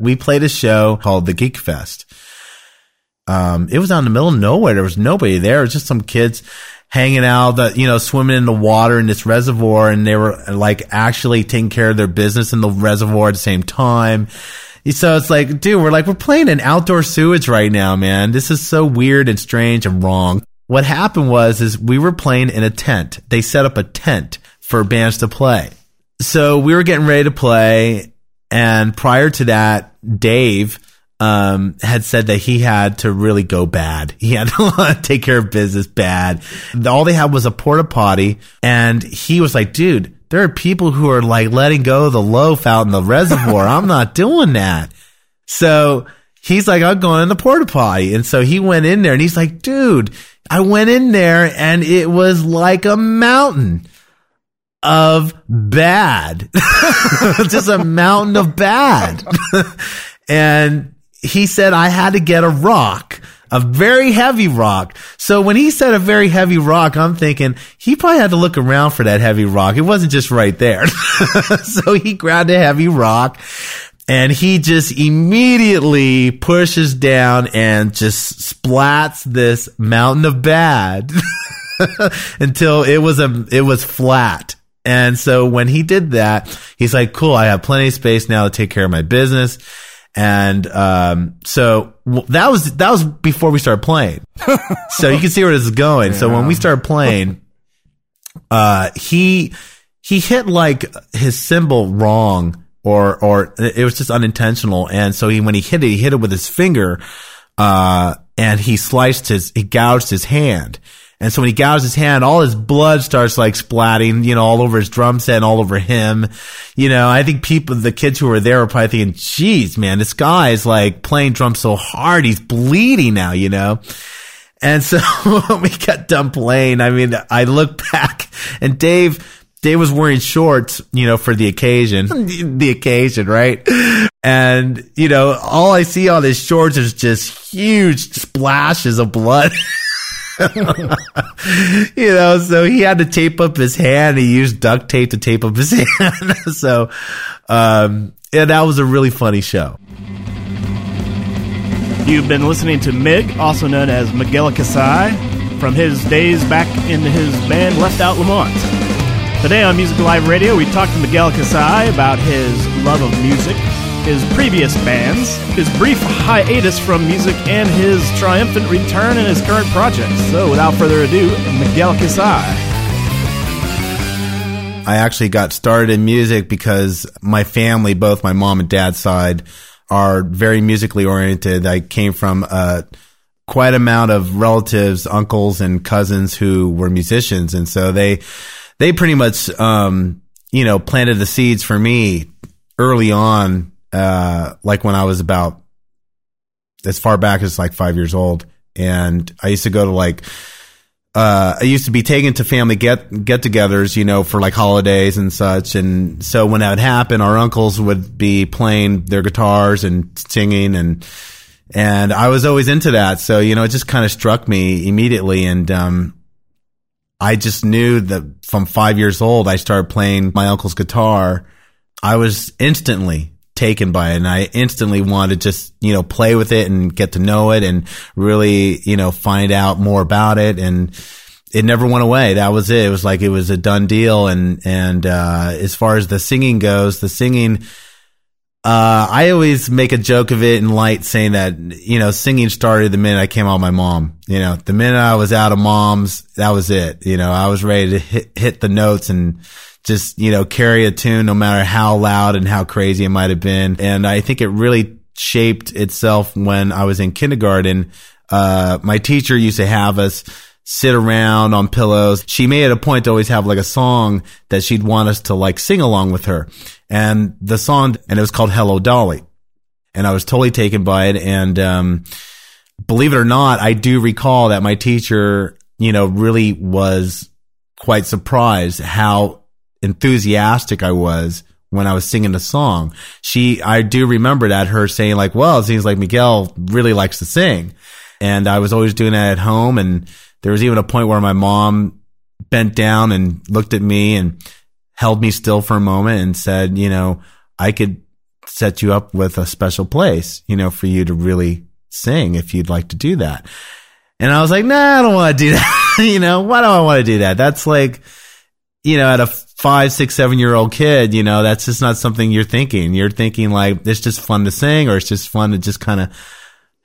we played a show called the Geek Fest. Um, it was out in the middle of nowhere. There was nobody there. It was just some kids hanging out that, you know, swimming in the water in this reservoir and they were like actually taking care of their business in the reservoir at the same time. So it's like, dude, we're like, we're playing in outdoor sewage right now, man. This is so weird and strange and wrong. What happened was, is we were playing in a tent. They set up a tent for bands to play. So we were getting ready to play. And prior to that, Dave, um, had said that he had to really go bad. He had to take care of business bad. All they had was a porta potty. And he was like, dude, there are people who are like letting go of the loaf out in the reservoir. I'm not doing that. So he's like, I'm going in the porta potty. And so he went in there and he's like, dude, I went in there and it was like a mountain of bad. Just a mountain of bad. and he said I had to get a rock, a very heavy rock. So when he said a very heavy rock, I'm thinking he probably had to look around for that heavy rock. It wasn't just right there. so he grabbed a heavy rock and he just immediately pushes down and just splats this mountain of bad until it was a, it was flat. And so when he did that, he's like, cool, I have plenty of space now to take care of my business. And um, so that was that was before we started playing. so you can see where this is going. Yeah. So when we started playing, uh, he he hit like his cymbal wrong, or or it was just unintentional. And so he when he hit it, he hit it with his finger, uh, and he sliced his he gouged his hand. And so when he gouges his hand, all his blood starts like splatting, you know, all over his drum set and all over him. You know, I think people, the kids who were there were probably thinking, geez, man, this guy is like playing drums so hard. He's bleeding now, you know? And so when we got done playing, I mean, I look back and Dave, Dave was wearing shorts, you know, for the occasion, the occasion, right? And, you know, all I see on his shorts is just huge splashes of blood. you know, so he had to tape up his hand. He used duct tape to tape up his hand. so, um, yeah, that was a really funny show. You've been listening to Mig, also known as Miguel Kasai, from his days back in his band Left Out Lamont. Today on Music Live Radio, we talked to Miguel Kasai about his love of music, his previous bands, his brief hiatus from music, and his triumphant return in his current projects. So, without further ado, Miguel Kasai. I actually got started in music because my family, both my mom and dad's side, are very musically oriented. I came from a quite amount of relatives, uncles, and cousins who were musicians, and so they they pretty much um, you know planted the seeds for me early on uh, like when I was about as far back as like five years old. And I used to go to like, uh, I used to be taken to family get get togethers, you know, for like holidays and such. And so when that would happen, our uncles would be playing their guitars and singing and, and I was always into that. So, you know, it just kind of struck me immediately. And, um, I just knew that from five years old, I started playing my uncle's guitar. I was instantly taken by it and I instantly wanted to just, you know, play with it and get to know it and really, you know, find out more about it. And it never went away. That was it. It was like it was a done deal. And, and, uh, as far as the singing goes, the singing, uh, I always make a joke of it in light saying that, you know, singing started the minute I came out of my mom. You know, the minute I was out of mom's, that was it. You know, I was ready to hit, hit the notes and, just, you know, carry a tune no matter how loud and how crazy it might have been. And I think it really shaped itself when I was in kindergarten. Uh, my teacher used to have us sit around on pillows. She made it a point to always have like a song that she'd want us to like sing along with her. And the song, and it was called Hello Dolly. And I was totally taken by it. And, um, believe it or not, I do recall that my teacher, you know, really was quite surprised how enthusiastic I was when I was singing the song. She, I do remember that her saying like, well, it seems like Miguel really likes to sing. And I was always doing that at home. And there was even a point where my mom bent down and looked at me and held me still for a moment and said, you know, I could set you up with a special place, you know, for you to really sing if you'd like to do that. And I was like, nah, I don't want to do that. you know, why do I want to do that? That's like, you know, at a five, six, seven year old kid, you know, that's just not something you're thinking. You're thinking like, it's just fun to sing or it's just fun to just kind of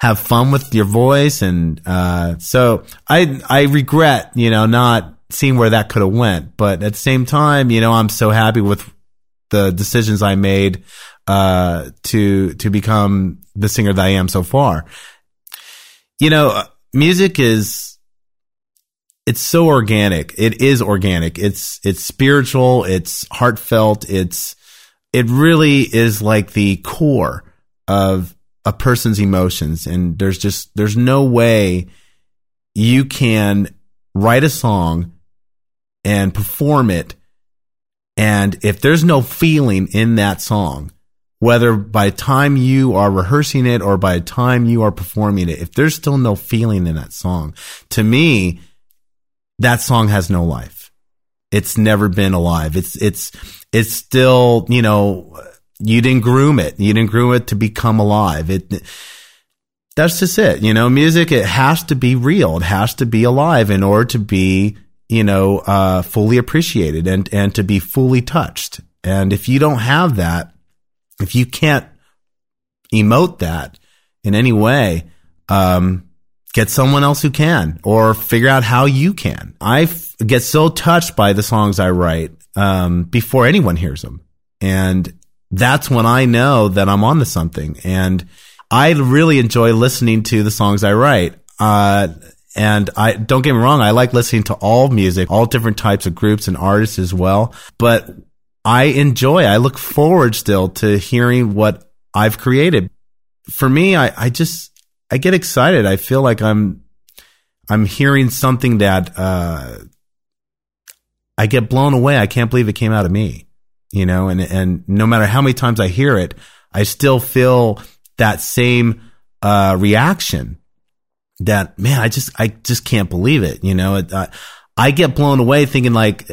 have fun with your voice. And, uh, so I, I regret, you know, not seeing where that could have went. But at the same time, you know, I'm so happy with the decisions I made, uh, to, to become the singer that I am so far. You know, music is, it's so organic. It is organic. It's, it's spiritual. It's heartfelt. It's, it really is like the core of a person's emotions. And there's just, there's no way you can write a song and perform it. And if there's no feeling in that song, whether by time you are rehearsing it or by time you are performing it, if there's still no feeling in that song, to me, that song has no life. It's never been alive. It's, it's, it's still, you know, you didn't groom it. You didn't groom it to become alive. It, that's just it. You know, music, it has to be real. It has to be alive in order to be you know, uh, fully appreciated and, and to be fully touched. And if you don't have that, if you can't emote that in any way, um, get someone else who can or figure out how you can. I f- get so touched by the songs I write, um, before anyone hears them. And that's when I know that I'm onto something. And I really enjoy listening to the songs I write. Uh, and I don't get me wrong, I like listening to all music, all different types of groups and artists as well. But I enjoy, I look forward still to hearing what I've created. For me, I, I just, I get excited. I feel like I'm, I'm hearing something that, uh, I get blown away. I can't believe it came out of me, you know, and, and no matter how many times I hear it, I still feel that same, uh, reaction that man, I just I just can't believe it. You know, it, I, I get blown away thinking like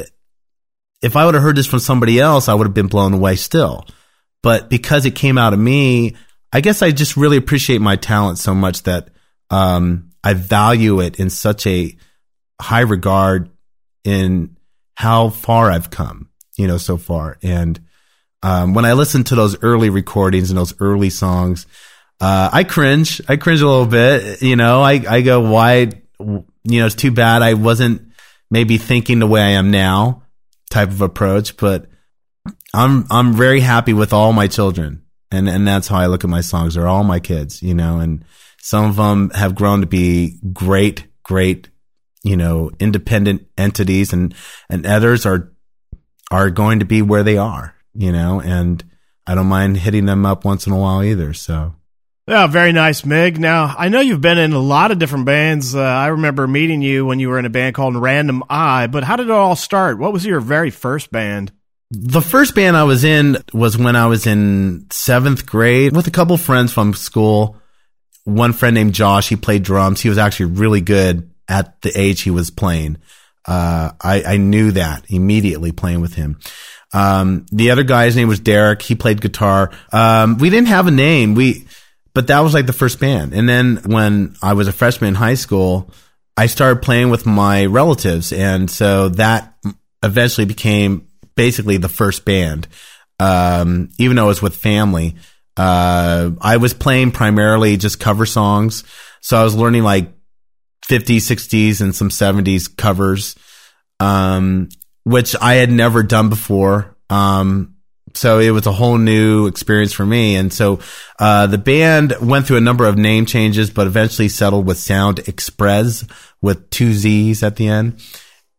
if I would have heard this from somebody else, I would have been blown away still. But because it came out of me, I guess I just really appreciate my talent so much that um, I value it in such a high regard in how far I've come, you know, so far. And um, when I listen to those early recordings and those early songs, uh, I cringe. I cringe a little bit. You know, I, I go, why, you know, it's too bad I wasn't maybe thinking the way I am now type of approach, but I'm, I'm very happy with all my children. And, and that's how I look at my songs. They're all my kids, you know, and some of them have grown to be great, great, you know, independent entities and, and others are, are going to be where they are, you know, and I don't mind hitting them up once in a while either. So. Yeah, very nice, Mig. Now, I know you've been in a lot of different bands. Uh, I remember meeting you when you were in a band called Random Eye, but how did it all start? What was your very first band? The first band I was in was when I was in seventh grade with a couple friends from school. One friend named Josh, he played drums. He was actually really good at the age he was playing. Uh, I, I knew that immediately playing with him. Um, the other guy's name was Derek. He played guitar. Um, we didn't have a name. We, but that was like the first band. And then when I was a freshman in high school, I started playing with my relatives. And so that eventually became basically the first band. Um, even though it was with family, uh, I was playing primarily just cover songs. So I was learning like 50s, 60s and some 70s covers, um, which I had never done before. Um, so it was a whole new experience for me. And so uh, the band went through a number of name changes, but eventually settled with Sound Exprezz with two Z's at the end.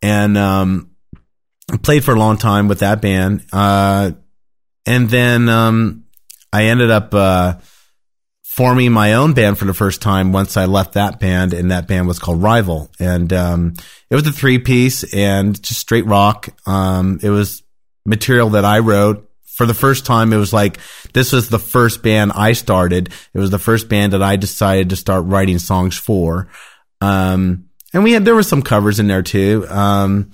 And um, played for a long time with that band. Uh, and then um, I ended up uh, forming my own band for the first time once I left that band, and that band was called Rival. And um, it was a three piece and just straight rock. Um, it was material that I wrote for the first time, it was like, this was the first band I started. It was the first band that I decided to start writing songs for. Um, and we had, there were some covers in there too. Um,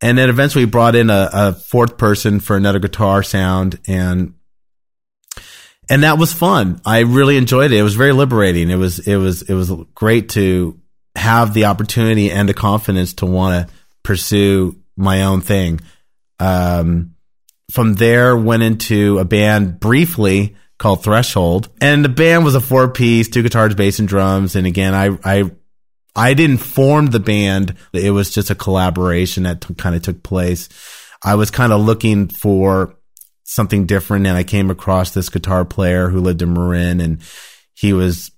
and then eventually brought in a, a, fourth person for another guitar sound. And and that was fun. I really enjoyed it. It was very liberating. It was, it was, it was great to have the opportunity and the confidence to want to pursue my own thing. Um, from there, went into a band briefly called Threshold, and the band was a four piece, two guitars, bass, and drums. And again, I, I, I didn't form the band. It was just a collaboration that t- kind of took place. I was kind of looking for something different and I came across this guitar player who lived in Marin and he was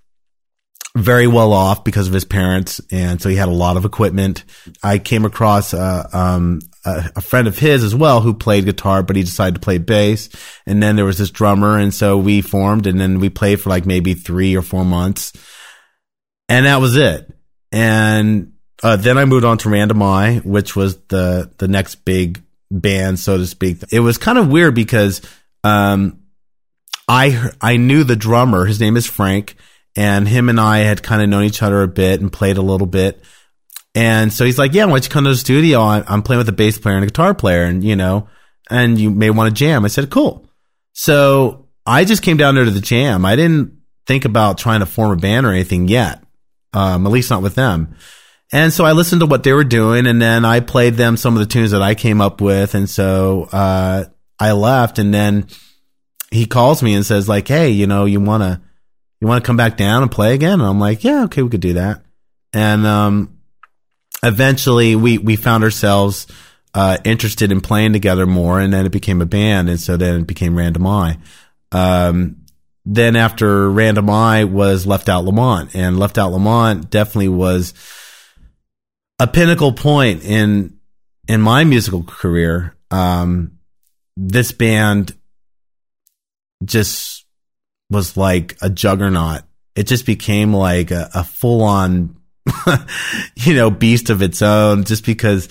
very well off because of his parents. And so he had a lot of equipment. I came across, uh, um, a, a, friend of his as well who played guitar, but he decided to play bass. And then there was this drummer. And so we formed and then we played for like maybe three or four months. And that was it. And, uh, then I moved on to Random Eye, which was the, the next big band, so to speak. It was kind of weird because, um, I, I knew the drummer. His name is Frank and him and I had kind of known each other a bit and played a little bit. And so he's like, yeah, why don't you come to the studio? I'm playing with a bass player and a guitar player and, you know, and you may want to jam. I said, cool. So I just came down there to the jam. I didn't think about trying to form a band or anything yet. Um, at least not with them. And so I listened to what they were doing and then I played them some of the tunes that I came up with. And so, uh, I left and then he calls me and says like, Hey, you know, you want to, you want to come back down and play again? And I'm like, yeah, okay, we could do that. And, um, eventually we, we found ourselves, uh, interested in playing together more. And then it became a band. And so then it became Random Eye. Um, then after Random Eye was Left Out Lamont and Left Out Lamont definitely was a pinnacle point in, in my musical career. Um, this band just was like a juggernaut. It just became like a, a full on, you know, beast of its own just because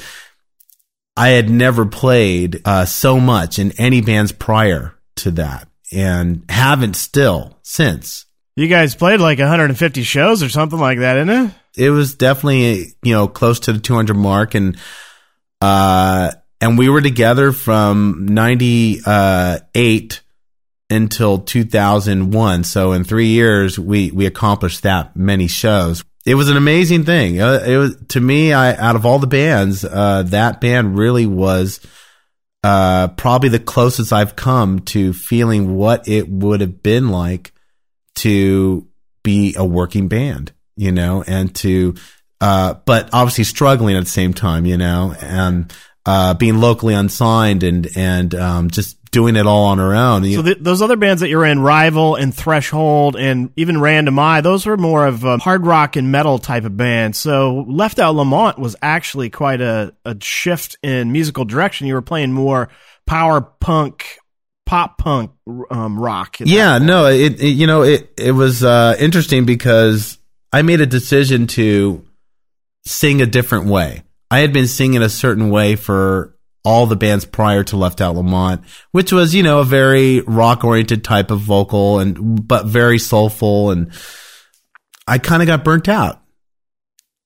I had never played uh, so much in any bands prior to that and haven't still since. You guys played like 150 shows or something like that, isn't it? It was definitely, you know, close to the 200 mark and uh and we were together from 98 uh, until 2001. So in three years, we, we accomplished that many shows. It was an amazing thing. Uh, it was, to me, I, out of all the bands, uh, that band really was, uh, probably the closest I've come to feeling what it would have been like to be a working band, you know, and to, uh, but obviously struggling at the same time, you know, and, uh, being locally unsigned and, and, um, just doing it all on her own. So the, those other bands that you're in, Rival and Threshold and even Random Eye, those were more of a hard rock and metal type of band. So Left Out Lamont was actually quite a, a shift in musical direction. You were playing more power punk, pop punk um, rock. Yeah, no, it, it, you know it it was uh, interesting because I made a decision to sing a different way. I had been singing a certain way for all the bands prior to Left Out Lamont, which was, you know, a very rock oriented type of vocal and, but very soulful. And I kind of got burnt out.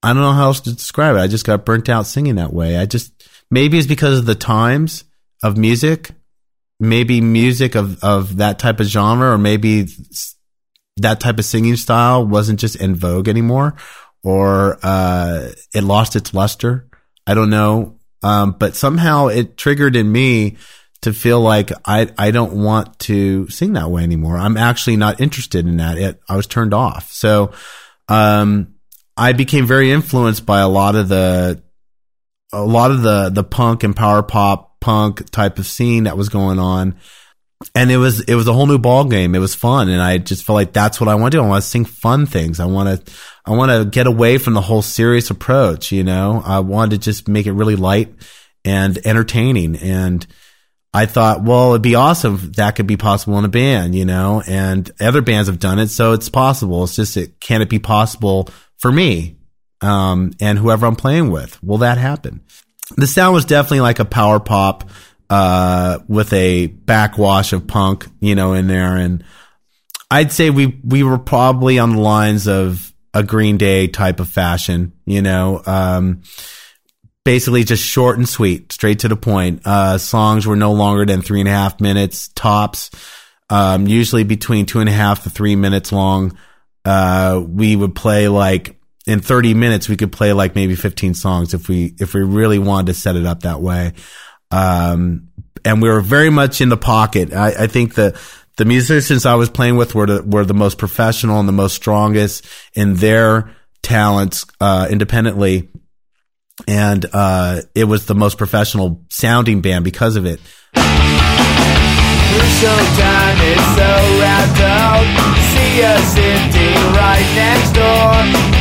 I don't know how else to describe it. I just got burnt out singing that way. I just, maybe it's because of the times of music, maybe music of, of that type of genre, or maybe that type of singing style wasn't just in vogue anymore, or, uh, it lost its luster. I don't know um, but somehow it triggered in me to feel like I, I don't want to sing that way anymore. I'm actually not interested in that. It, I was turned off. So, um, I became very influenced by a lot of the, a lot of the, the punk and power pop punk type of scene that was going on. And it was, it was a whole new ball game. It was fun. And I just felt like that's what I want to do. I want to sing fun things. I want to, I want to get away from the whole serious approach, you know. I wanted to just make it really light and entertaining. And I thought, well, it'd be awesome if that could be possible in a band, you know, and other bands have done it. So it's possible. It's just, it, can it be possible for me? Um, and whoever I'm playing with, will that happen? The sound was definitely like a power pop, uh, with a backwash of punk, you know, in there. And I'd say we, we were probably on the lines of, a Green Day type of fashion, you know. Um, basically just short and sweet, straight to the point. Uh, songs were no longer than three and a half minutes tops. um, usually between two and a half to three minutes long. Uh, we would play like in 30 minutes, we could play like maybe 15 songs if we, if we really wanted to set it up that way. Um, and we were very much in the pocket. I, I think the, the musicians I was playing with were the, were the most professional and the most strongest in their talents, uh, independently. And, uh, it was the most professional sounding band because of it. Showtime is so wrapped up. See us sitting right next door.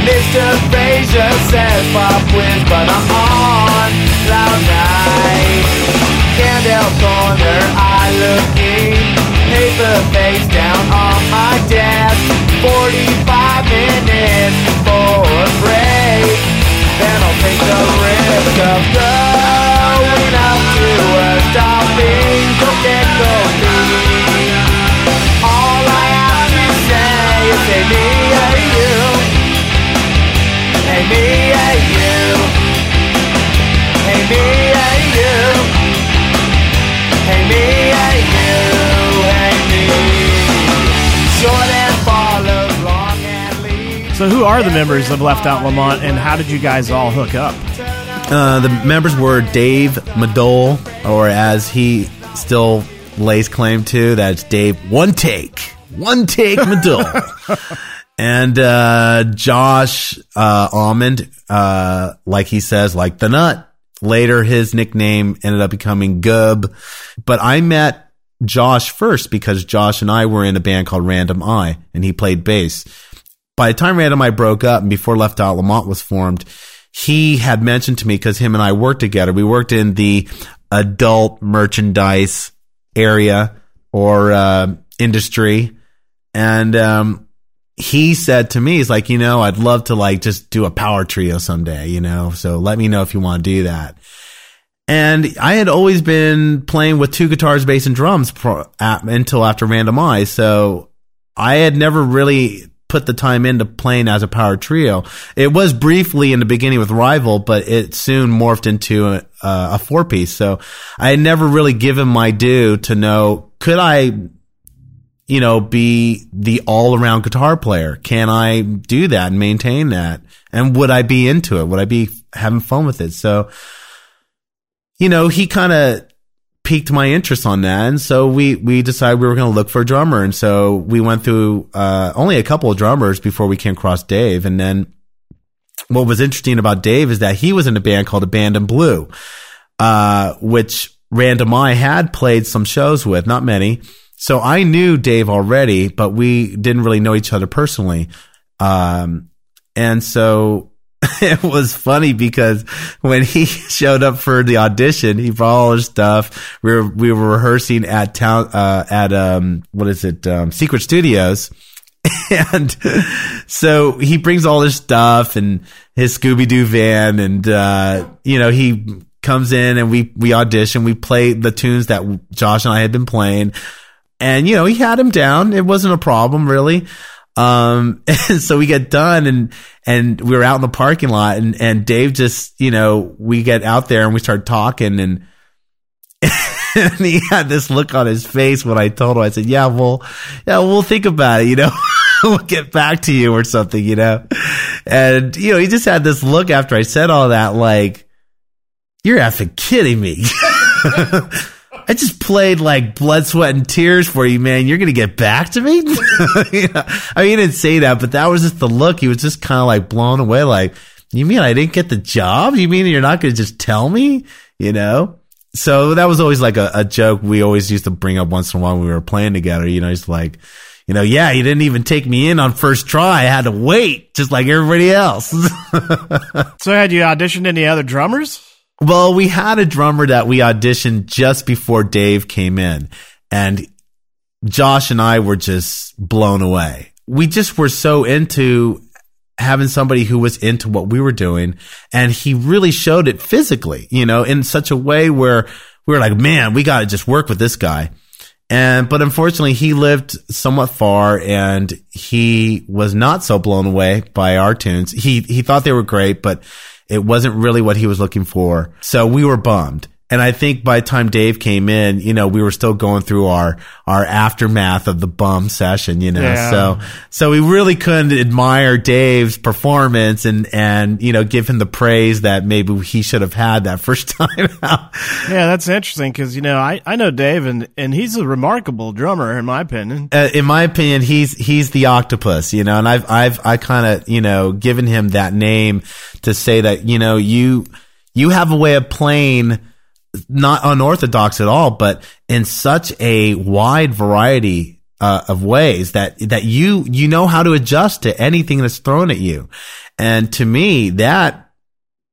Mr. Fraser says pop quiz, but I'm on cloud nine. Candle corner, I looking. Paper face down on my desk. 45 minutes for a break. Then I'll take the risk of going up So, who are the members of Left Out Lamont, and how did you guys all hook up? Uh, the members were Dave Madole, or as he still lays claim to, that's Dave One Take, One Take Madole, and uh, Josh uh, Almond, uh, like he says, like the nut. Later, his nickname ended up becoming Gub, but I met Josh first because Josh and I were in a band called Random Eye, and he played bass. By the time Random Eye broke up and before Left Out Lamont was formed, he had mentioned to me because him and I worked together. We worked in the adult merchandise area or uh, industry, and um, he said to me, "He's like, you know, I'd love to like just do a power trio someday, you know. So let me know if you want to do that." And I had always been playing with two guitars, bass, and drums pro- at, until after Random Eye. So I had never really put the time into playing as a power trio. It was briefly in the beginning with Rival, but it soon morphed into a, a four piece. So I had never really given my due to know could I, you know, be the all around guitar player? Can I do that and maintain that? And would I be into it? Would I be having fun with it? So, you know, he kind of piqued my interest on that. And so we, we decided we were going to look for a drummer. And so we went through, uh, only a couple of drummers before we came across Dave. And then what was interesting about Dave is that he was in a band called Abandoned Blue, uh, which Random Eye had played some shows with, not many. So I knew Dave already, but we didn't really know each other personally. Um, and so it was funny because when he showed up for the audition, he brought all his stuff. We were we were rehearsing at town uh, at um what is it um, Secret Studios, and so he brings all his stuff and his Scooby Doo van, and uh, you know he comes in and we we audition. We play the tunes that Josh and I had been playing, and you know he had him down. It wasn't a problem really. Um, and so we get done and, and we were out in the parking lot and, and Dave just, you know, we get out there and we start talking and, and he had this look on his face when I told him, I said, yeah, well, yeah, we'll think about it, you know, we'll get back to you or something, you know? And, you know, he just had this look after I said all that, like, you're effing kidding me. I just played like blood, sweat, and tears for you, man. You're gonna get back to me. I mean, he didn't say that, but that was just the look. He was just kind of like blown away. Like, you mean I didn't get the job? You mean you're not gonna just tell me? You know? So that was always like a, a joke we always used to bring up once in a while when we were playing together. You know, he's like, you know, yeah, he didn't even take me in on first try. I had to wait, just like everybody else. So, had you auditioned any other drummers? Well, we had a drummer that we auditioned just before Dave came in, and Josh and I were just blown away. We just were so into having somebody who was into what we were doing, and he really showed it physically, you know, in such a way where we were like, man, we got to just work with this guy. And, but unfortunately, he lived somewhat far and he was not so blown away by our tunes. He, he thought they were great, but it wasn't really what he was looking for. So we were bummed. And I think by the time Dave came in, you know, we were still going through our, our aftermath of the bum session, you know, Yeah. so, so we really couldn't admire Dave's performance and, and, you know, give him the praise that maybe he should have had that first time out. Yeah, that's interesting because you know I, I know Dave and and he's a remarkable drummer in my opinion. uh, in my opinion, he's he's the octopus, you know, and I've I've I kind of you know given him that name to say that you know you you have a way of playing not unorthodox at all, but in such a wide variety uh, of ways that that you you know how to adjust to anything that's thrown at you, and to me that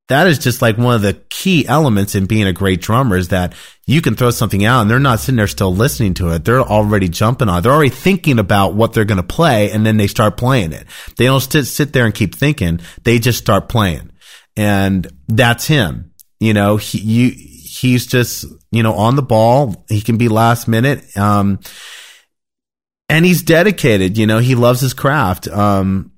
that is just like one of the key elements in being a great drummer is that you can throw something out and they're not sitting there still listening to it. They're already jumping on it. They're already thinking about what they're going to play and then they start playing it. They don't sit, sit there and keep thinking. They just start playing. And that's him. You know, he, you, he's just, you know, on the ball. He can be last minute. Um, and he's dedicated, you know, he loves his craft. Um,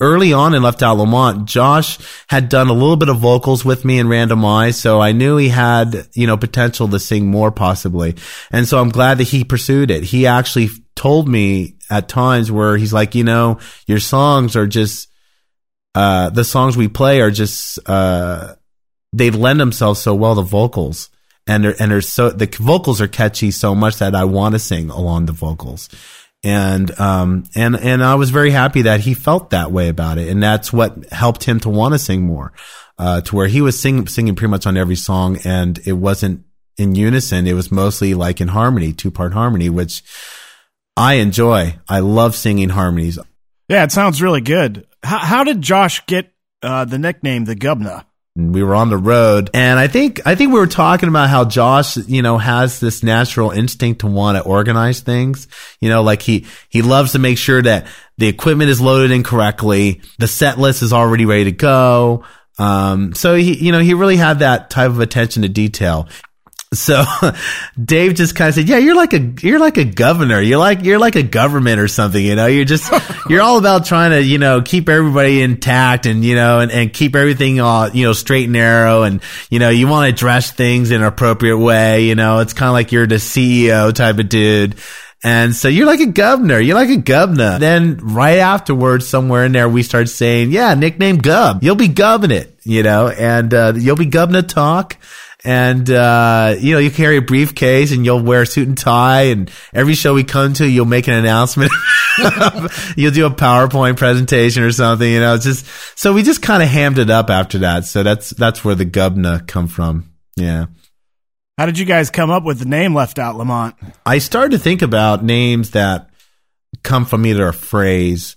early on in Left Out Lamont, Josh had done a little bit of vocals with me in Randomize, so I knew he had, you know, potential to sing more possibly. And so I'm glad that he pursued it. He actually told me at times where he's like, you know, your songs are just, uh, the songs we play are just, uh, they lend themselves so well to vocals. And they're, and they're so, the vocals are catchy so much that I want to sing along the vocals and um and and I was very happy that he felt that way about it, and that's what helped him to want to sing more, uh, to where he was singing singing pretty much on every song, and it wasn't in unison; it was mostly like in harmony, two part harmony, which I enjoy. I love singing harmonies. Yeah, it sounds really good. How how did Josh get uh, the nickname the Gubna? We were on the road and I think, I think we were talking about how Josh, you know, has this natural instinct to want to organize things. You know, like he, he loves to make sure that the equipment is loaded in correctly. The set list is already ready to go. Um, so he, you know, he really had that type of attention to detail. So Dave just kind of said, "Yeah, you're like a you're like a governor. You're like you're like a government or something. You know, you're just you're all about trying to you know keep everybody intact and you know and, and keep everything all you know straight and narrow and you know you want to address things in an appropriate way. You know, it's kind of like you're the CEO type of dude." And so you're like a governor. You're like a governor. Then right afterwards, somewhere in there, we start saying, yeah, nickname Gub. You'll be gubbing it, you know, and, uh, you'll be gubbing talk. And, uh, you know, you carry a briefcase and you'll wear a suit and tie and every show we come to, you'll make an announcement. you'll do a PowerPoint presentation or something, you know, it's just, so we just kind of hammed it up after that. So that's, that's where the Gubna come from. Yeah. How did you guys come up with the name Left Out Lamont? I started to think about names that come from either a phrase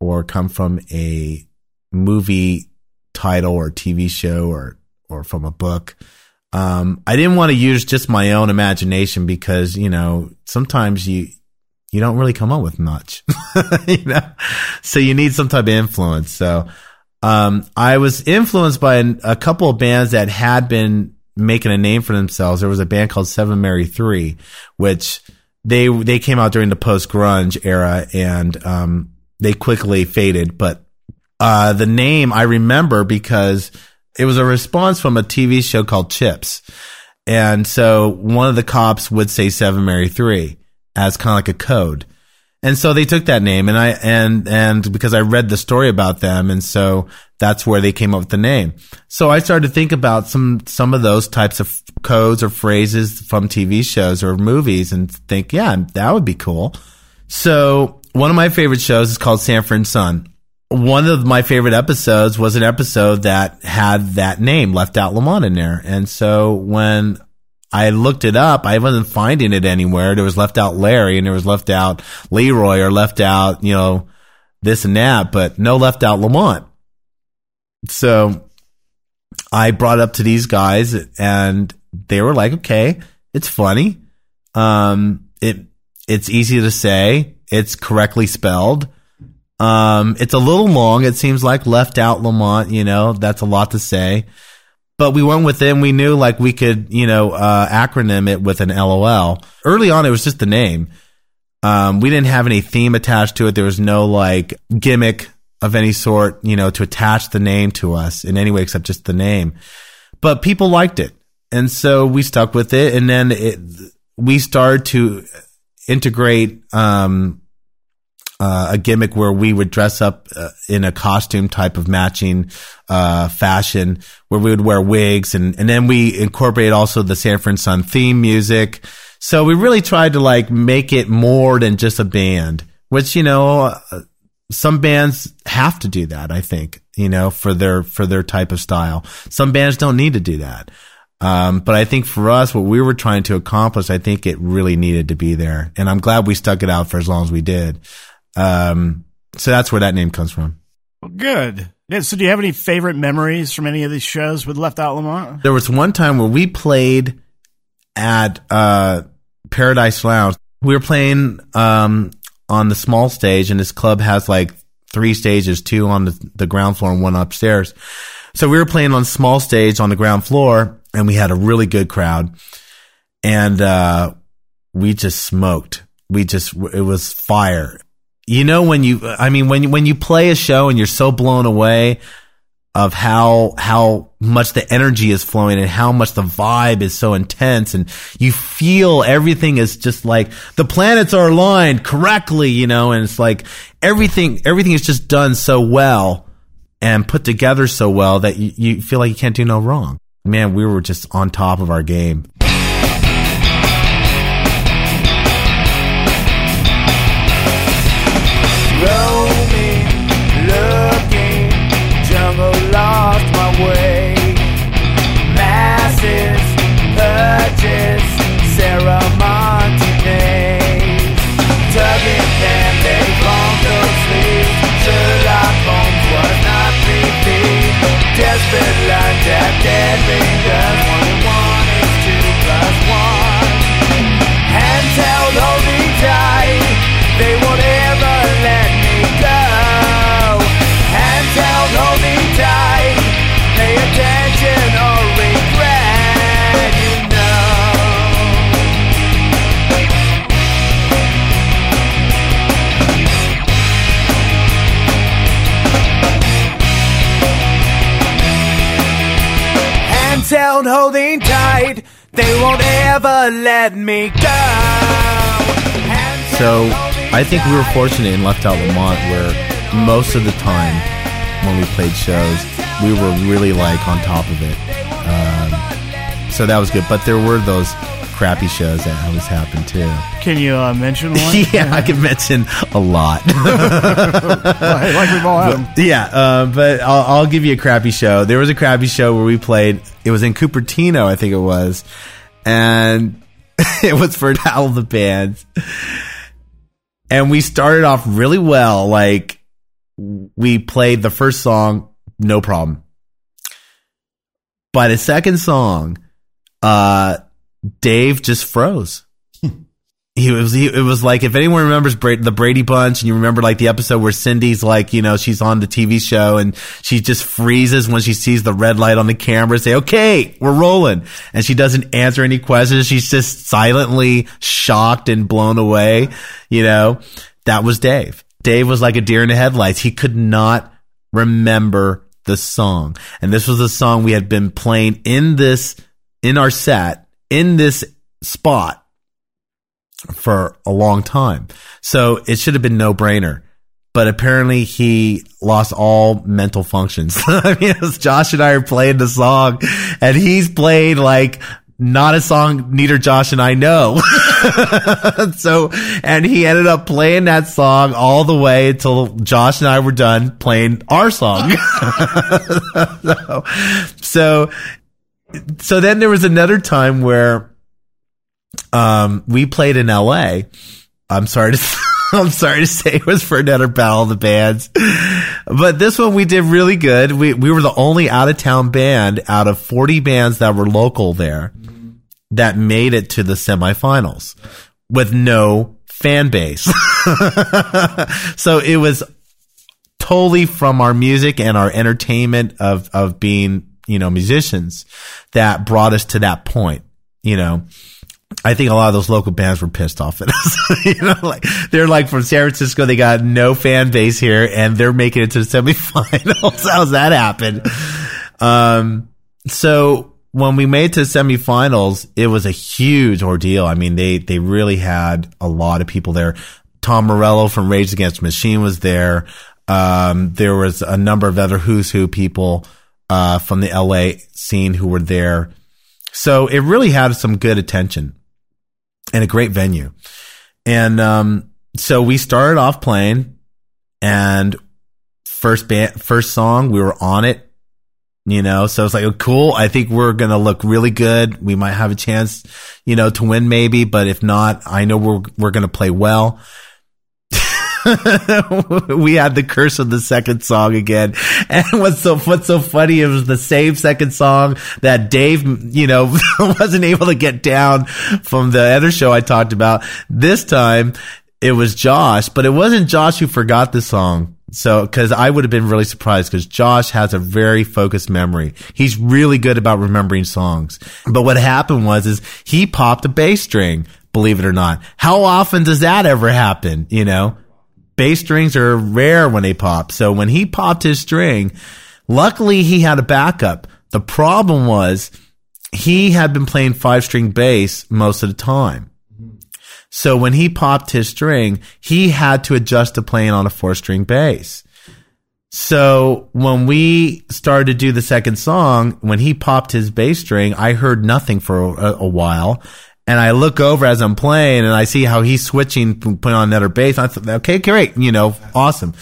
or come from a movie title or TV show or or from a book. Um, I didn't want to use just my own imagination because you know sometimes you you don't really come up with much, you know, so you need some type of influence. So um, I was influenced by an, a couple of bands that had been making a name for themselves. There was a band called Seven Mary Three, which they they came out during the post grunge era, and um, they quickly faded. But uh, the name I remember because it was a response from a TV show called Chips, and so one of the cops would say Seven Mary Three as kind of like a code. And so they took that name and I, and, and because I read the story about them. And so that's where they came up with the name. So I started to think about some, some of those types of codes or phrases from TV shows or movies and think, yeah, that would be cool. So one of my favorite shows is called Sanford and Son. One of my favorite episodes was an episode that had that name left out Lamont in there. And so when I looked it up. I wasn't finding it anywhere. There was left out Larry and there was left out Leroy or left out, you know, this and that, but no left out Lamont. So I brought up to these guys and they were like, okay, it's funny. Um, it, it's easy to say. It's correctly spelled. Um, it's a little long. It seems like left out Lamont, you know, that's a lot to say but we went with it we knew like we could, you know, uh, acronym it with an LOL. Early on, it was just the name. Um, we didn't have any theme attached to it. There was no like gimmick of any sort, you know, to attach the name to us in any way except just the name. But people liked it. and so we stuck with it. And then it, we started to integrate, um, uh, a gimmick where we would dress up uh, in a costume type of matching uh, fashion, where we would wear wigs, and and then we incorporate also the Sanford Son theme music. So we really tried to like make it more than just a band, which you know uh, some bands have to do that. I think you know for their for their type of style. Some bands don't need to do that. Um, but I think for us, what we were trying to accomplish, I think it really needed to be there, and I'm glad we stuck it out for as long as we did. Um, so that's where that name comes from. Well, good. Yeah, so, do you have any favorite memories from any of these shows with Left Out Lamont? There was one time where we played at uh, Paradise Lounge. We were playing um, on the small stage, and this club has like three stages, two on the, the ground floor and one upstairs. So we were playing on small stage on the ground floor, and we had a really good crowd, and uh, we just smoked. We just it was fire you know when you i mean when when you play a show and you're so blown away of how how much the energy is flowing and how much the vibe is so intense and you feel everything is just like the planets are aligned correctly you know and it's like everything everything is just done so well and put together so well that you, you feel like you can't do no wrong. Man we were just on top of our game purchase, ceremony days. Tugging and they no sleep. Sherlock Holmes was not feet. Desperate learned that let me go. So I think we were fortunate in Left Out Lamont where most of the time when we played shows, we were really like on top of it. Um, so that was good. But there were those crappy shows that always happened too. Can you uh, mention one? yeah, I can mention a lot. like we've all had them. yeah, uh, but I'll, I'll give you a crappy show. There was a crappy show where we played. It was in Cupertino, I think it was, and it was for of the Bands. And we started off really well. Like we played the first song, no problem. By the second song, uh, Dave just froze. He was, he, it was like, if anyone remembers Bra- the Brady Bunch and you remember like the episode where Cindy's like, you know, she's on the TV show and she just freezes when she sees the red light on the camera, say, okay, we're rolling. And she doesn't answer any questions. She's just silently shocked and blown away. You know, that was Dave. Dave was like a deer in the headlights. He could not remember the song. And this was a song we had been playing in this, in our set, in this spot for a long time. So it should have been no brainer. But apparently he lost all mental functions. I mean, Josh and I are playing the song and he's played like not a song neither Josh and I know. so, and he ended up playing that song all the way until Josh and I were done playing our song. so, so, so then there was another time where um, we played in LA. I'm sorry to, I'm sorry to say it was for another battle of the bands, but this one we did really good. We, we were the only out of town band out of 40 bands that were local there that made it to the semifinals with no fan base. so it was totally from our music and our entertainment of, of being, you know, musicians that brought us to that point, you know. I think a lot of those local bands were pissed off at us. you know, like they're like from San Francisco, they got no fan base here and they're making it to the semifinals. How's that happen? Um, so when we made to semifinals, it was a huge ordeal. I mean, they, they really had a lot of people there. Tom Morello from Rage Against Machine was there. Um, there was a number of other Who's Who people, uh, from the LA scene who were there. So it really had some good attention and a great venue. And, um, so we started off playing and first band, first song, we were on it you know, so it's like, oh, cool. I think we're going to look really good. We might have a chance, you know, to win maybe, but if not, I know we're, we're going to play well. we had the curse of the second song again. And what's so, what's so funny, it was the same second song that Dave, you know, wasn't able to get down from the other show I talked about. This time it was Josh, but it wasn't Josh who forgot the song. So, cause I would have been really surprised because Josh has a very focused memory. He's really good about remembering songs. But what happened was, is he popped a bass string, believe it or not. How often does that ever happen? You know, bass strings are rare when they pop. So when he popped his string, luckily he had a backup. The problem was he had been playing five string bass most of the time. So when he popped his string, he had to adjust to playing on a four string bass. So when we started to do the second song, when he popped his bass string, I heard nothing for a, a while. And I look over as I'm playing and I see how he's switching, putting on another bass. I thought, okay, great, you know, awesome.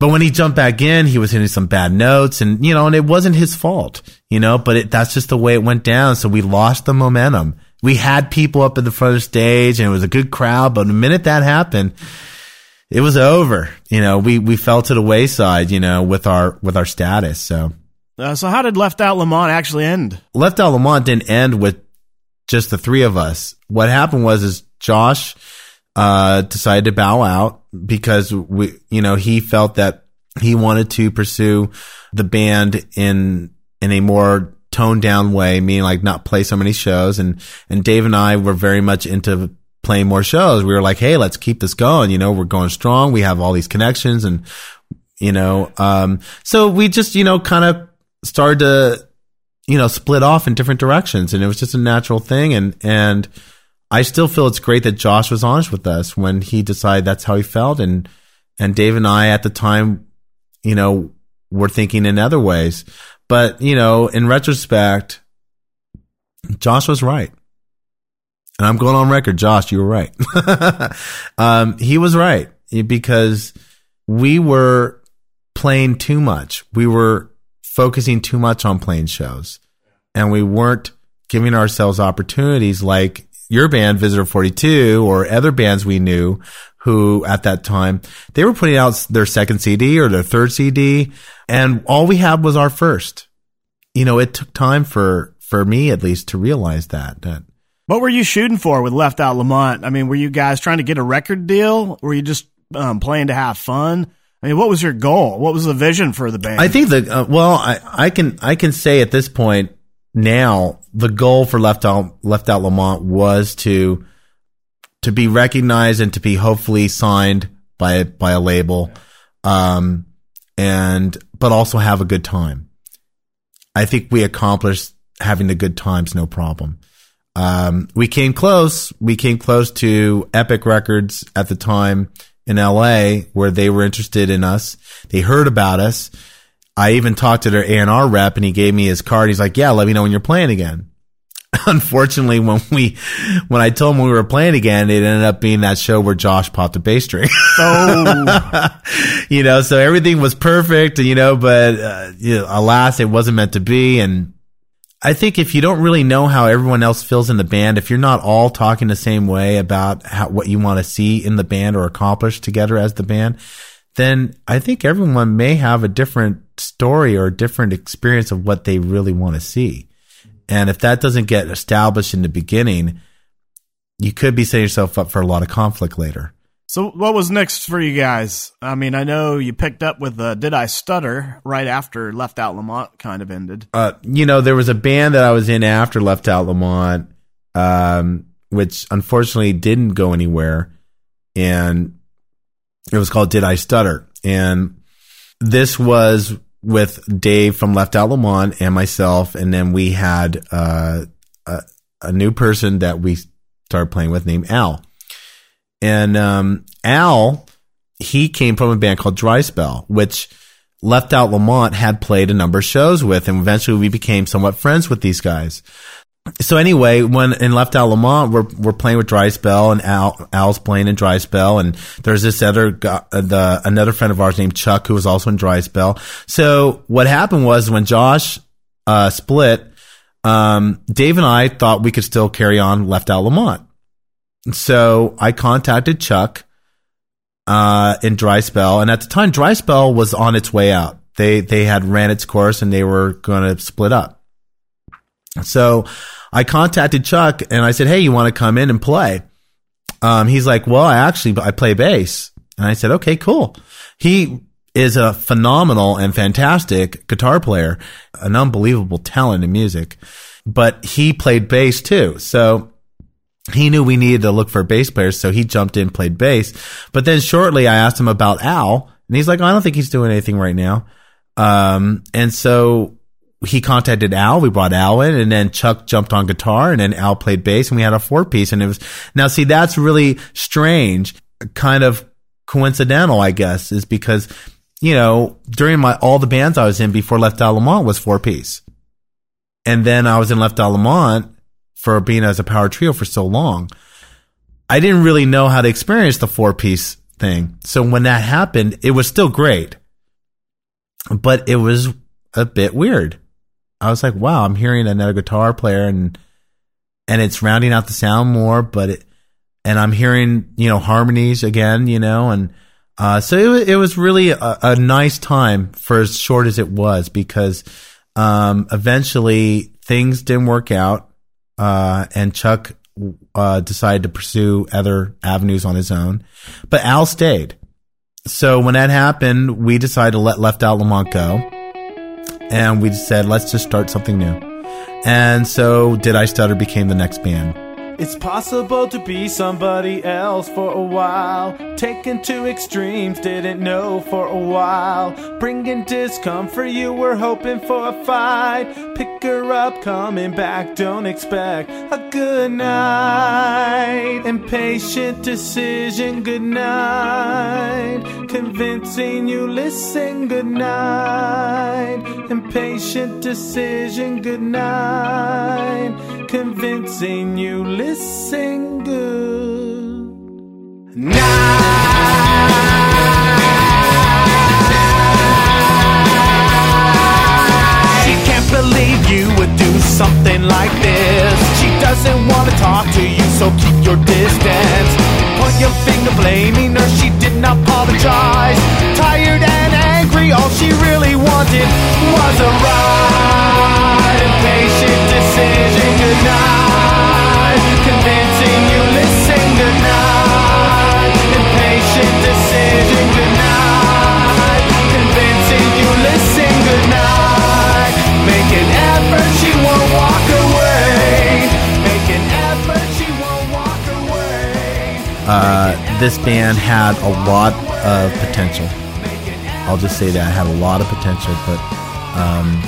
But when he jumped back in, he was hitting some bad notes and, you know, and it wasn't his fault, you know, but it, that's just the way it went down. So we lost the momentum we had people up at the front of the stage and it was a good crowd. But the minute that happened, it was over. You know, we, we fell to the wayside, you know, with our, with our status. So, uh, so how did Left Out Lamont actually end? Left Out Lamont didn't end with just the three of us. What happened was, is Josh, uh, decided to bow out because we, you know, he felt that he wanted to pursue the band in, in a more toned down way, meaning like not play so many shows. And, and Dave and I were very much into playing more shows. We were like, Hey, let's keep this going. You know, we're going strong. We have all these connections and, you know, um, so we just, you know, kind of started to, you know, split off in different directions and it was just a natural thing. And, and I still feel it's great that Josh was honest with us when he decided that's how he felt. And, and Dave and I at the time, you know, were thinking in other ways. But, you know, in retrospect, Josh was right. And I'm going on record, Josh, you were right. um, he was right because we were playing too much. We were focusing too much on playing shows and we weren't giving ourselves opportunities like your band, Visitor 42, or other bands we knew who at that time, they were putting out their second CD or their third CD. And all we had was our first. You know, it took time for, for me at least to realize that, that what were you shooting for with Left Out Lamont? I mean, were you guys trying to get a record deal? Were you just um, playing to have fun? I mean, what was your goal? What was the vision for the band? I think the uh, well, I, I can I can say at this point now the goal for Left Out Left Out Lamont was to to be recognized and to be hopefully signed by by a label, um, and but also have a good time. I think we accomplished having the good times, no problem. Um, we came close. We came close to Epic Records at the time in LA where they were interested in us. They heard about us. I even talked to their A&R rep and he gave me his card. He's like, yeah, let me know when you're playing again. unfortunately, when we, when I told him we were playing again, it ended up being that show where Josh popped a bass string. Oh, you know, so everything was perfect, you know, but, uh, you know, alas, it wasn't meant to be. And I think if you don't really know how everyone else feels in the band, if you're not all talking the same way about how, what you want to see in the band or accomplish together as the band, then I think everyone may have a different story or different experience of what they really want to see. And if that doesn't get established in the beginning, you could be setting yourself up for a lot of conflict later. So, what was next for you guys? I mean, I know you picked up with uh, Did I Stutter right after Left Out Lamont kind of ended. Uh, you know, there was a band that I was in after Left Out Lamont, um, which unfortunately didn't go anywhere. And it was called Did I Stutter? And this was with Dave from Left Out Lamont and myself, and then we had uh, a, a new person that we started playing with named Al. And um, Al, he came from a band called Dry Spell, which Left Out Lamont had played a number of shows with, and eventually we became somewhat friends with these guys. So anyway, when in Left Out Lamont, we're we're playing with Dry Spell, and Al Al's playing in Dry Spell, and there's this other guy, the another friend of ours named Chuck who was also in Dry Spell. So what happened was when Josh uh, split, um, Dave and I thought we could still carry on Left Out Lamont. So I contacted Chuck uh, in Dry Spell, and at the time, Dry Spell was on its way out. They they had ran its course, and they were going to split up. So I contacted Chuck and I said, Hey, you want to come in and play? Um, he's like, well, I actually, I play bass. And I said, okay, cool. He is a phenomenal and fantastic guitar player, an unbelievable talent in music, but he played bass too. So he knew we needed to look for bass players. So he jumped in, played bass. But then shortly I asked him about Al and he's like, oh, I don't think he's doing anything right now. Um, and so he contacted Al. We brought Al in, and then Chuck jumped on guitar, and then Al played bass, and we had a four piece. And it was now see that's really strange, kind of coincidental, I guess, is because you know during my all the bands I was in before Left Out Lamont was four piece, and then I was in Left Out Lamont for being as a power trio for so long. I didn't really know how to experience the four piece thing. So when that happened, it was still great, but it was a bit weird I was like, wow, I'm hearing another guitar player and and it's rounding out the sound more, but it, and I'm hearing you know harmonies again, you know, and uh, so it it was really a, a, nice time for as short as it was because um, eventually things didn't work out, uh, and Chuck uh, decided to pursue other avenues on his own, but Al stayed. So when that happened, we decided to let Left Out Lamont go and we said, let's just start something new. And so Did I Stutter became the next band. It's possible to be somebody else for a while. Taken to extremes, didn't know for a while. Bringing discomfort, you were hoping for a fight. Pick her up, coming back, don't expect a good night. Impatient decision, good night. Convincing you, listen, good night. Impatient decision, good night. Convincing you, listen listen good night. She can't believe you would do something like this. She doesn't want to talk to you, so keep your distance. Point your finger blaming her, she did not apologize. Tired and angry, all she really wanted was a ride. Impatient decision, good uh, this band had a lot of potential. I'll just say that had a lot of potential but um,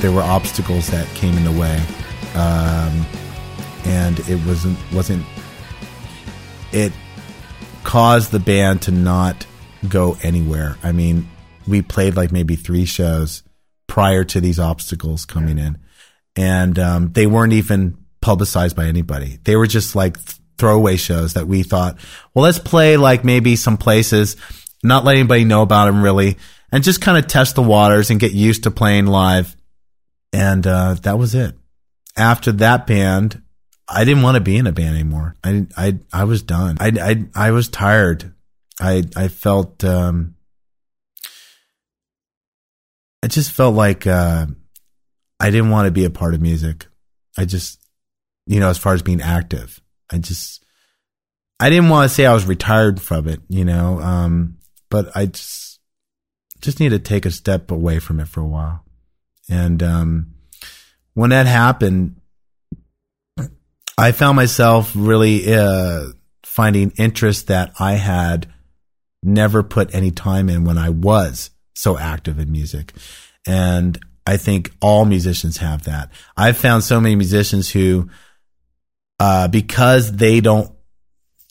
there were obstacles that came in the way. Um, and it wasn't wasn't it caused the band to not go anywhere. I mean, we played like maybe three shows prior to these obstacles coming in, and um, they weren't even publicized by anybody. They were just like throwaway shows that we thought, well, let's play like maybe some places, not let anybody know about them really, and just kind of test the waters and get used to playing live. And uh, that was it. After that band, I didn't want to be in a band anymore. I I I was done. I I I was tired. I I felt um I just felt like uh I didn't want to be a part of music. I just you know, as far as being active. I just I didn't want to say I was retired from it, you know, um but I just just need to take a step away from it for a while. And um when that happened, I found myself really uh, finding interest that I had never put any time in when I was so active in music. And I think all musicians have that. I've found so many musicians who, uh, because they don't,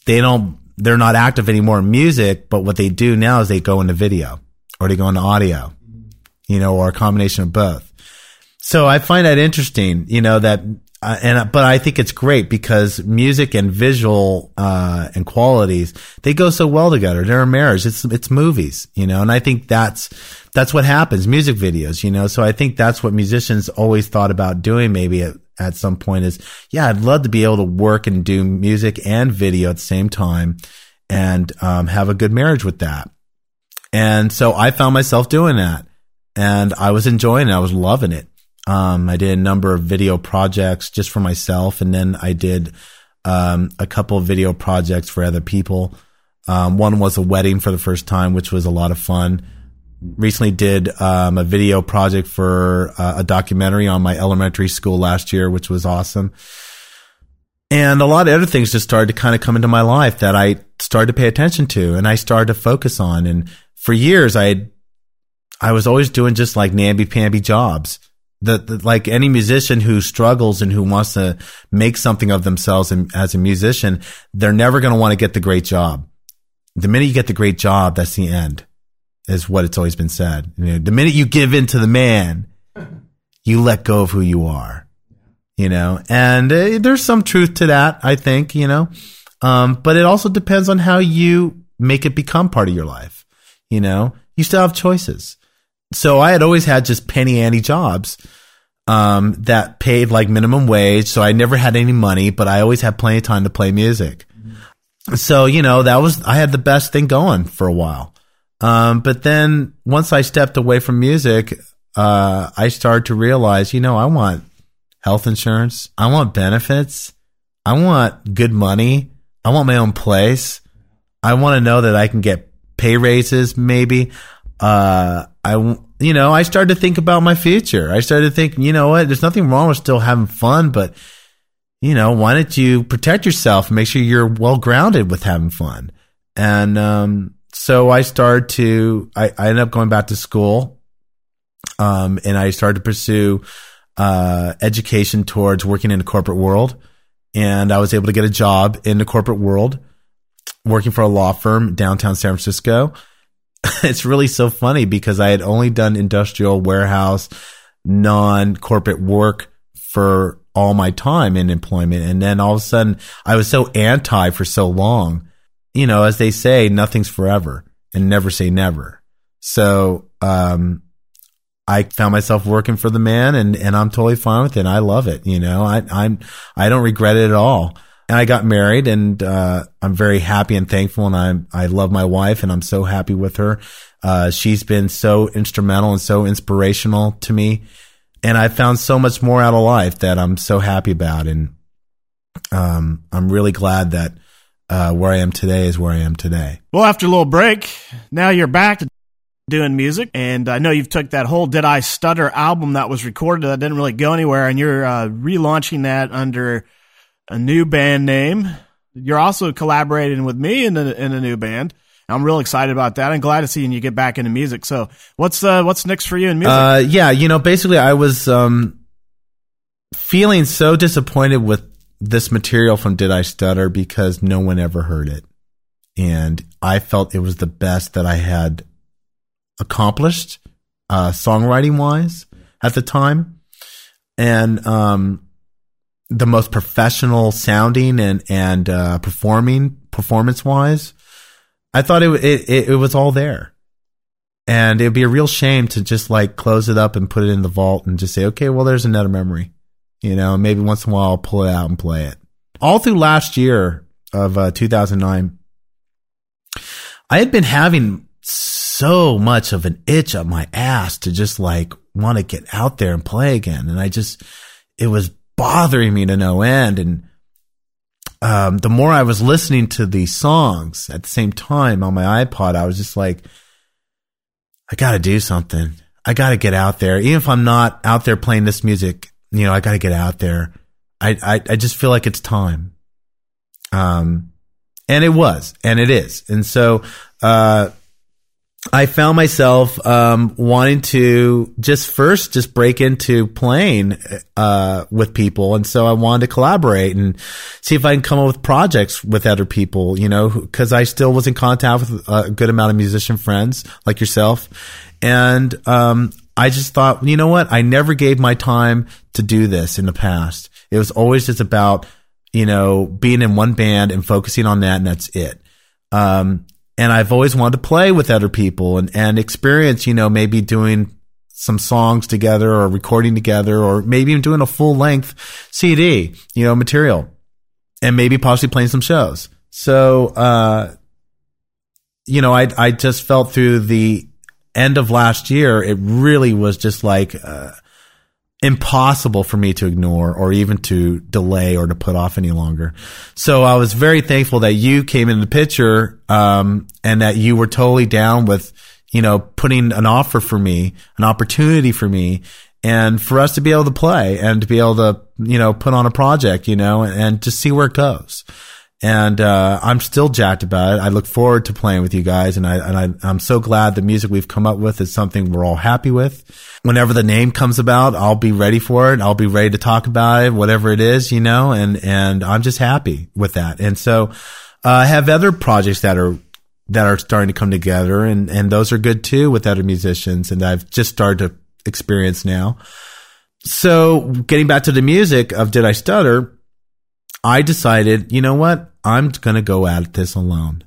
they don't, they're not active anymore in music, but what they do now is they go into video or they go into audio, you know, or a combination of both. So I find that interesting, you know, that, uh, and, but I think it's great because music and visual, uh, and qualities, they go so well together. They're a marriage. It's, it's movies, you know, and I think that's, that's what happens. Music videos, you know, so I think that's what musicians always thought about doing maybe at, at some point is, yeah, I'd love to be able to work and do music and video at the same time and, um, have a good marriage with that. And so I found myself doing that and I was enjoying it. I was loving it. Um, I did a number of video projects just for myself, and then I did um, a couple video projects for other people. Um, one was a wedding for the first time, which was a lot of fun. Recently, did um, a video project for uh, a documentary on my elementary school last year, which was awesome. And a lot of other things just started to kind of come into my life that I started to pay attention to, and I started to focus on. And for years, I I was always doing just like namby pamby jobs the, the, like any musician who struggles and who wants to make something of themselves as a musician, they're never going to want to get the great job. The minute you get the great job, that's the end, is what it's always been said. You know, the minute you give in to the man, you let go of who you are. You know, and uh, there's some truth to that, I think. You know, um, but it also depends on how you make it become part of your life. You know, you still have choices so I had always had just penny ante jobs um, that paid like minimum wage. So I never had any money, but I always had plenty of time to play music. So, you know, that was, I had the best thing going for a while. Um, but then once I stepped away from music, uh, I started to realize, you know, I want health insurance. I want benefits. I want good money. I want my own place. I want to know that I can get pay raises, maybe. Uh, I, you know, I started to think about my future. I started to think, you know what, there's nothing wrong with still having fun, but, you know, why don't you protect yourself and make sure you're well grounded with having fun? And, um, so I started to, I, I ended up going back to school, um, and I started to pursue, uh, education towards working in the corporate world. And I was able to get a job in the corporate world, working for a law firm downtown San Francisco it's really so funny because I had only done industrial warehouse, non corporate work for all my time in employment. And then all of a sudden I was so anti for so long. You know, as they say, nothing's forever and never say never. So, um, I found myself working for the man and, and I'm totally fine with it. I love it. You know, I, I'm, I don't regret it at all and I got married and, uh, I'm very happy and thankful and I'm, I love my wife and I'm so happy with her. Uh, she's been so instrumental and so inspirational to me. And I found so much more out of life that I'm so happy about. And, um, I'm really glad that, uh, where I am today is where I am today. Well, after a little break, now you're back to doing music and i know you've took that whole did i stutter album that was recorded that didn't really go anywhere and you're uh, relaunching that under a new band name. You're also collaborating with me in a, in a new band. I'm real excited about that. I'm glad to see you get back into music. So, what's uh, what's next for you in music? Uh, yeah, you know, basically, I was um, feeling so disappointed with this material from Did I Stutter because no one ever heard it, and I felt it was the best that I had accomplished, uh, songwriting wise, at the time, and um, the most professional sounding and and uh, performing performance wise. I thought it, it it was all there, and it'd be a real shame to just like close it up and put it in the vault and just say, okay, well, there's another memory, you know. Maybe once in a while I'll pull it out and play it. All through last year of uh, 2009, I had been having so much of an itch up my ass to just like want to get out there and play again, and I just it was bothering me to no end. And um, the more I was listening to these songs at the same time on my iPod, I was just like, I got to do something. I got to get out there. Even if I'm not out there playing this music, you know, I got to get out there. I, I, I just feel like it's time. Um, and it was, and it is. And so, uh, I found myself um, wanting to just first just break into playing uh, with people, and so I wanted to collaborate and see if I can come up with projects with other people. You know, because I still was in contact with a good amount of musician friends like yourself, and um, I just thought, you know what? I never gave my time to do this in the past. It was always just about you know being in one band and focusing on that, and that's it. Um, and I've always wanted to play with other people and, and experience, you know, maybe doing some songs together or recording together or maybe even doing a full length CD, you know, material and maybe possibly playing some shows. So, uh, you know, I, I just felt through the end of last year, it really was just like, uh, impossible for me to ignore or even to delay or to put off any longer. So I was very thankful that you came in the picture, um, and that you were totally down with, you know, putting an offer for me, an opportunity for me, and for us to be able to play and to be able to, you know, put on a project, you know, and, and just see where it goes. And, uh, I'm still jacked about it. I look forward to playing with you guys. And I, and I, I'm so glad the music we've come up with is something we're all happy with whenever the name comes about, I'll be ready for it. I'll be ready to talk about it, whatever it is, you know, and, and I'm just happy with that. And so, uh, I have other projects that are, that are starting to come together and, and those are good too with other musicians. And I've just started to experience now. So getting back to the music of Did I Stutter? I decided, you know what? I'm going to go at this alone.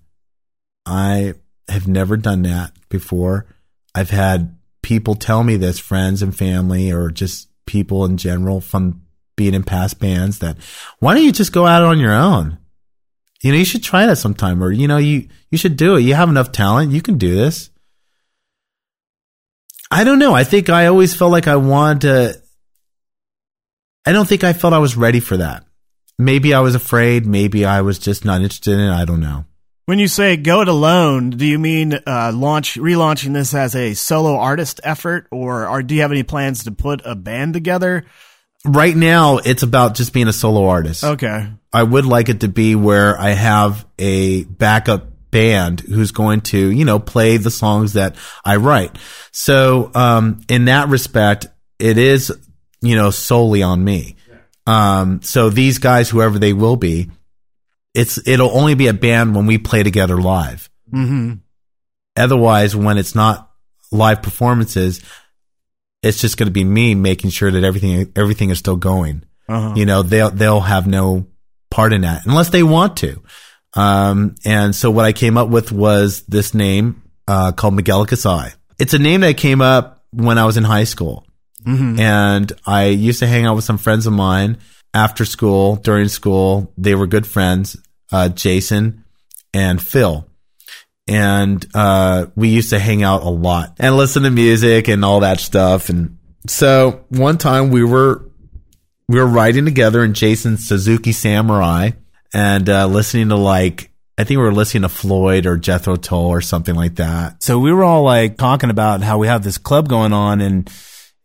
I have never done that before. I've had people tell me this, friends and family, or just people in general from being in past bands, that why don't you just go out on your own? You know, you should try that sometime, or you know, you you should do it. You have enough talent, you can do this. I don't know. I think I always felt like I wanted to. I don't think I felt I was ready for that. Maybe I was afraid. Maybe I was just not interested in it. I don't know. When you say go it alone, do you mean uh, launch relaunching this as a solo artist effort, or, or do you have any plans to put a band together? Right now, it's about just being a solo artist. Okay. I would like it to be where I have a backup band who's going to, you know, play the songs that I write. So, um, in that respect, it is, you know, solely on me. Um, so these guys, whoever they will be, it's it'll only be a band when we play together live. Mm-hmm. Otherwise, when it's not live performances, it's just going to be me making sure that everything everything is still going. Uh-huh. You know, they'll they'll have no part in that unless they want to. Um, and so what I came up with was this name uh, called Megallicus Eye. It's a name that came up when I was in high school, Mm-hmm. and I used to hang out with some friends of mine after school, during school. They were good friends, uh, Jason and Phil. And, uh, we used to hang out a lot and listen to music and all that stuff. And so one time we were, we were riding together in Jason's Suzuki Samurai and, uh, listening to like, I think we were listening to Floyd or Jethro Tull or something like that. So we were all like talking about how we have this club going on and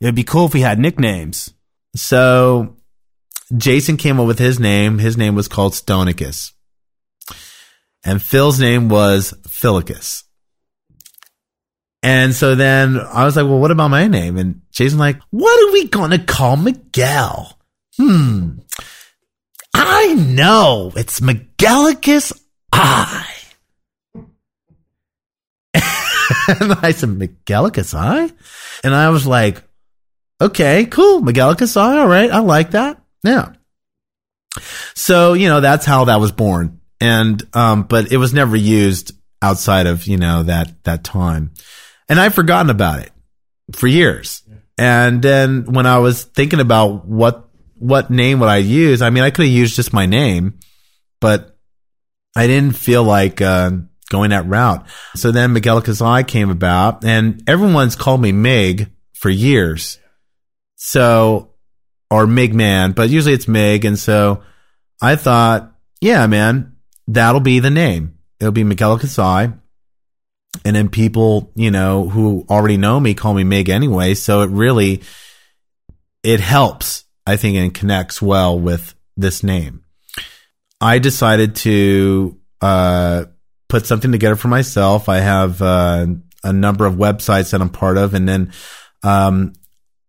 it'd be cool if we had nicknames. So Jason came up with his name. His name was called Stonicus. And Phil's name was Philicus. And so then I was like, well, what about my name? And Jason's like, what are we going to call Miguel? Hmm. I know. It's Megallicus Eye. and I said, Megallicus Eye? And I was like, okay, cool. Megallicus Eye. All right. I like that. Yeah. So, you know, that's how that was born. And, um, but it was never used outside of, you know, that, that time. And I've forgotten about it for years. And then when I was thinking about what, what name would I use? I mean, I could have used just my name, but I didn't feel like, uh, going that route. So then Megallicus Eye came about and everyone's called me Mig for years. So, or Mig Man, but usually it's Mig. And so I thought, yeah, man, that'll be the name. It'll be Megallicus Eye. And then people, you know, who already know me call me Mig anyway. So it really, it helps, I think, and connects well with this name. I decided to, uh, put something together for myself. I have, uh, a number of websites that I'm part of. And then, um,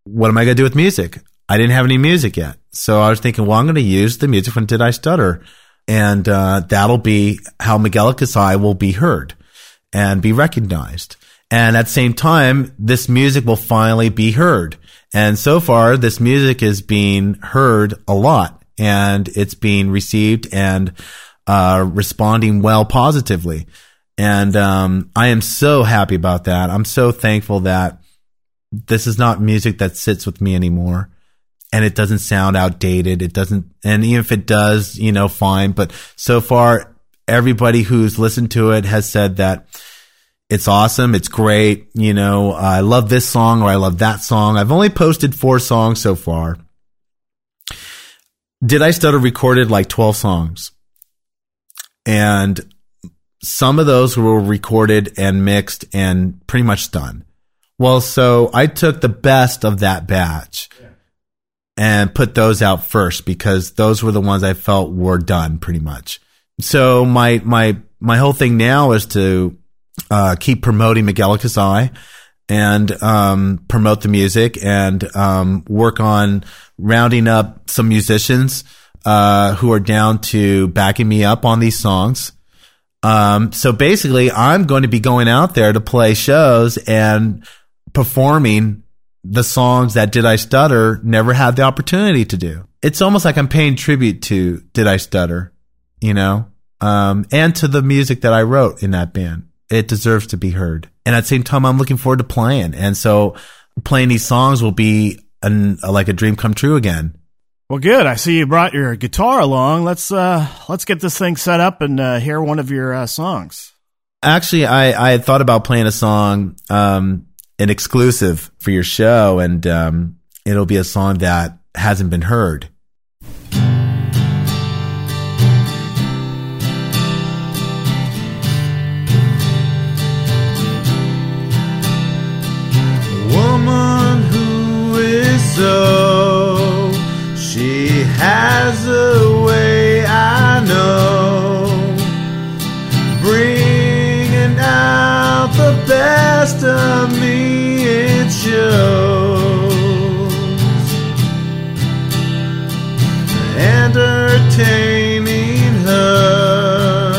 what am I going to do with music? I didn't have any music yet. So I was thinking, well, I'm going to use the music from Did I Stutter? And, uh, that'll be how Megillah will be heard and be recognized. And at the same time, this music will finally be heard. And so far, this music is being heard a lot and it's being received and, uh, responding well positively. And, um, I am so happy about that. I'm so thankful that this is not music that sits with me anymore and it doesn't sound outdated. It doesn't, and even if it does, you know, fine. But so far, everybody who's listened to it has said that it's awesome. It's great. You know, I love this song or I love that song. I've only posted four songs so far. Did I Stutter recorded like 12 songs? And some of those were recorded and mixed and pretty much done. Well, so I took the best of that batch and put those out first because those were the ones I felt were done pretty much. So my, my, my whole thing now is to uh, keep promoting Megallicus Eye and um, promote the music and um, work on rounding up some musicians uh, who are down to backing me up on these songs. Um, so basically, I'm going to be going out there to play shows and performing the songs that Did I Stutter never had the opportunity to do. It's almost like I'm paying tribute to Did I Stutter, you know, um, and to the music that I wrote in that band it deserves to be heard. And at the same time, I'm looking forward to playing. And so playing these songs will be an, like a dream come true again. Well, good. I see you brought your guitar along. Let's uh, let's get this thing set up and uh, hear one of your uh, songs. Actually, I I had thought about playing a song, um, an exclusive for your show, and um, it'll be a song that hasn't been heard. Woman who is so. She has a best of me. It shows. Entertaining her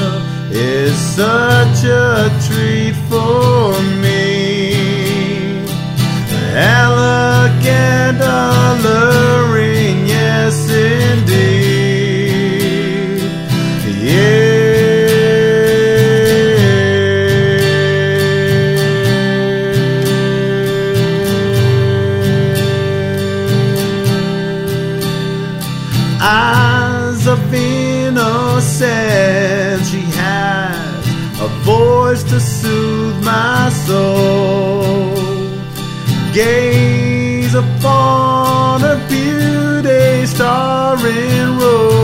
is such a treat for me. Elegant, alluring, yes indeed. Soul gaze upon a beauty star roll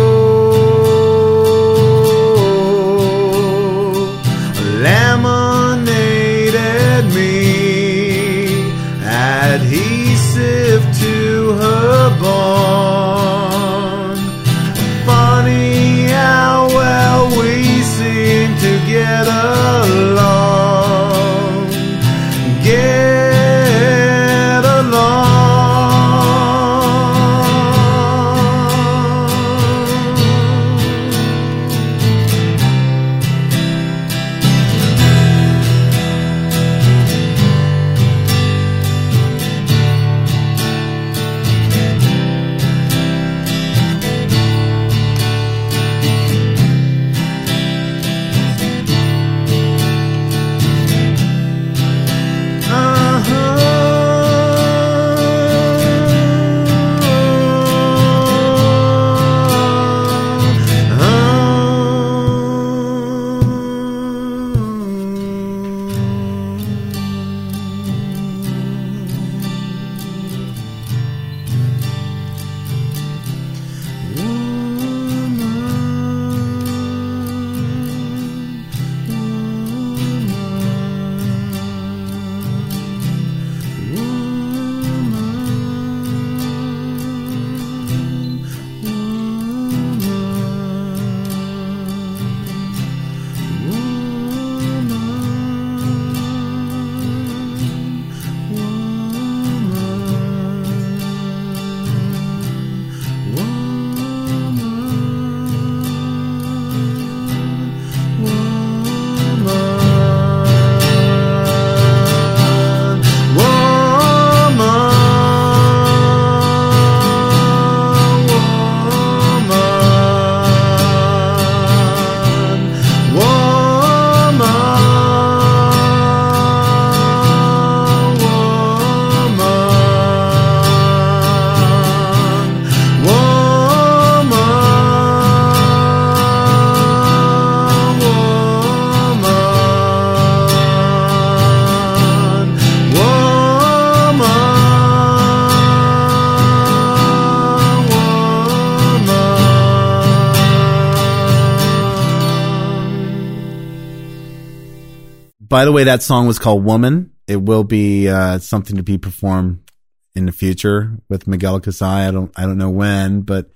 by the way, that song was called Woman. It will be uh, something to be performed in the future with Megallicus Eye. I don't I don't know when, but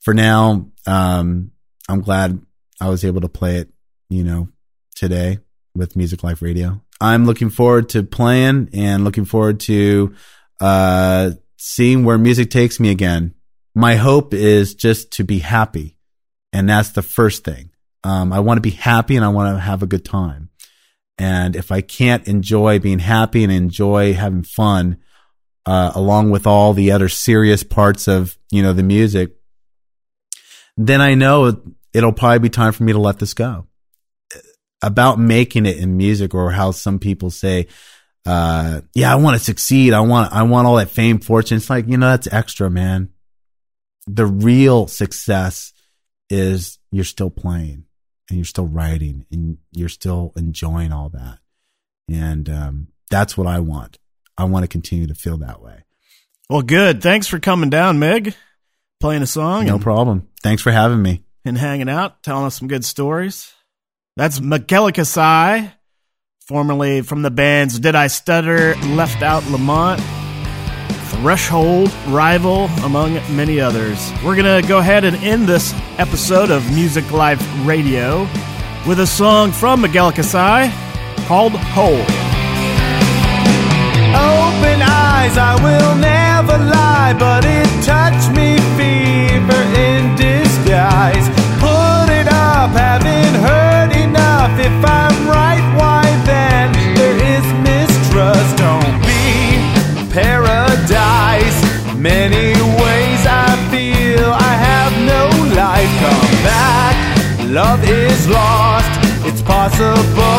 for now, um, I'm glad I was able to play it, you know, today with Music Life Radio. I'm looking forward to playing and looking forward to uh, seeing where music takes me again. My hope is just to be happy, and that's the first thing. Um, I want to be happy and I want to have a good time. And if I can't enjoy being happy and enjoy having fun, uh, along with all the other serious parts of, you know, the music, then I know it'll probably be time for me to let this go. About making it in music or how some people say, uh, yeah, I want to succeed. I want, I want all that fame, fortune. It's like, you know, that's extra, man. The real success is you're still playing and you're still writing and you're still enjoying all that. And, um, that's what I want. I want to continue to feel that way. Well, good. Thanks for coming down, Mig. Playing a song. No and, problem. Thanks for having me. And hanging out, telling us some good stories. That's Miguel Sai, formerly from the bands Did I Stutter, Left Out Lamont, Threshold, Rival, among many others. We're going to go ahead and end this episode of Music Life Radio with a song from Miguel Sai called Hole. Open eyes, I will never lie, but it touched me fever in disguise. Many ways I feel I have no life. Come back, love is lost. It's possible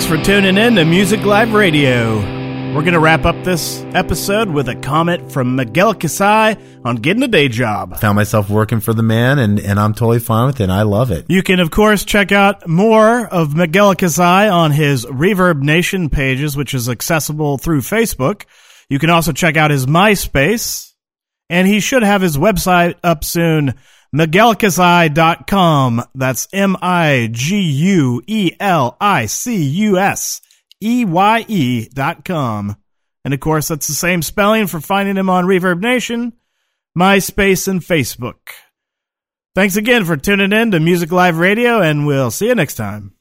Thanks for tuning in to Music Live Radio. We're going to wrap up this episode with a comment from Megallicus Eye on getting a day job. Found myself working for the man, and, and I'm totally fine with it. I love it. You can, of course, check out more of Megallicus Eye on his Reverb Nation pages, which is accessible through Facebook. You can also check out his MySpace, and he should have his website up soon, megallicuseye.com. That's M-I-G-U-E-L-I-C-U-S E-Y-E dot com. And of course, that's the same spelling for finding him on Reverb Nation, MySpace, and Facebook. Thanks again for tuning in to Music Live Radio, and we'll see you next time.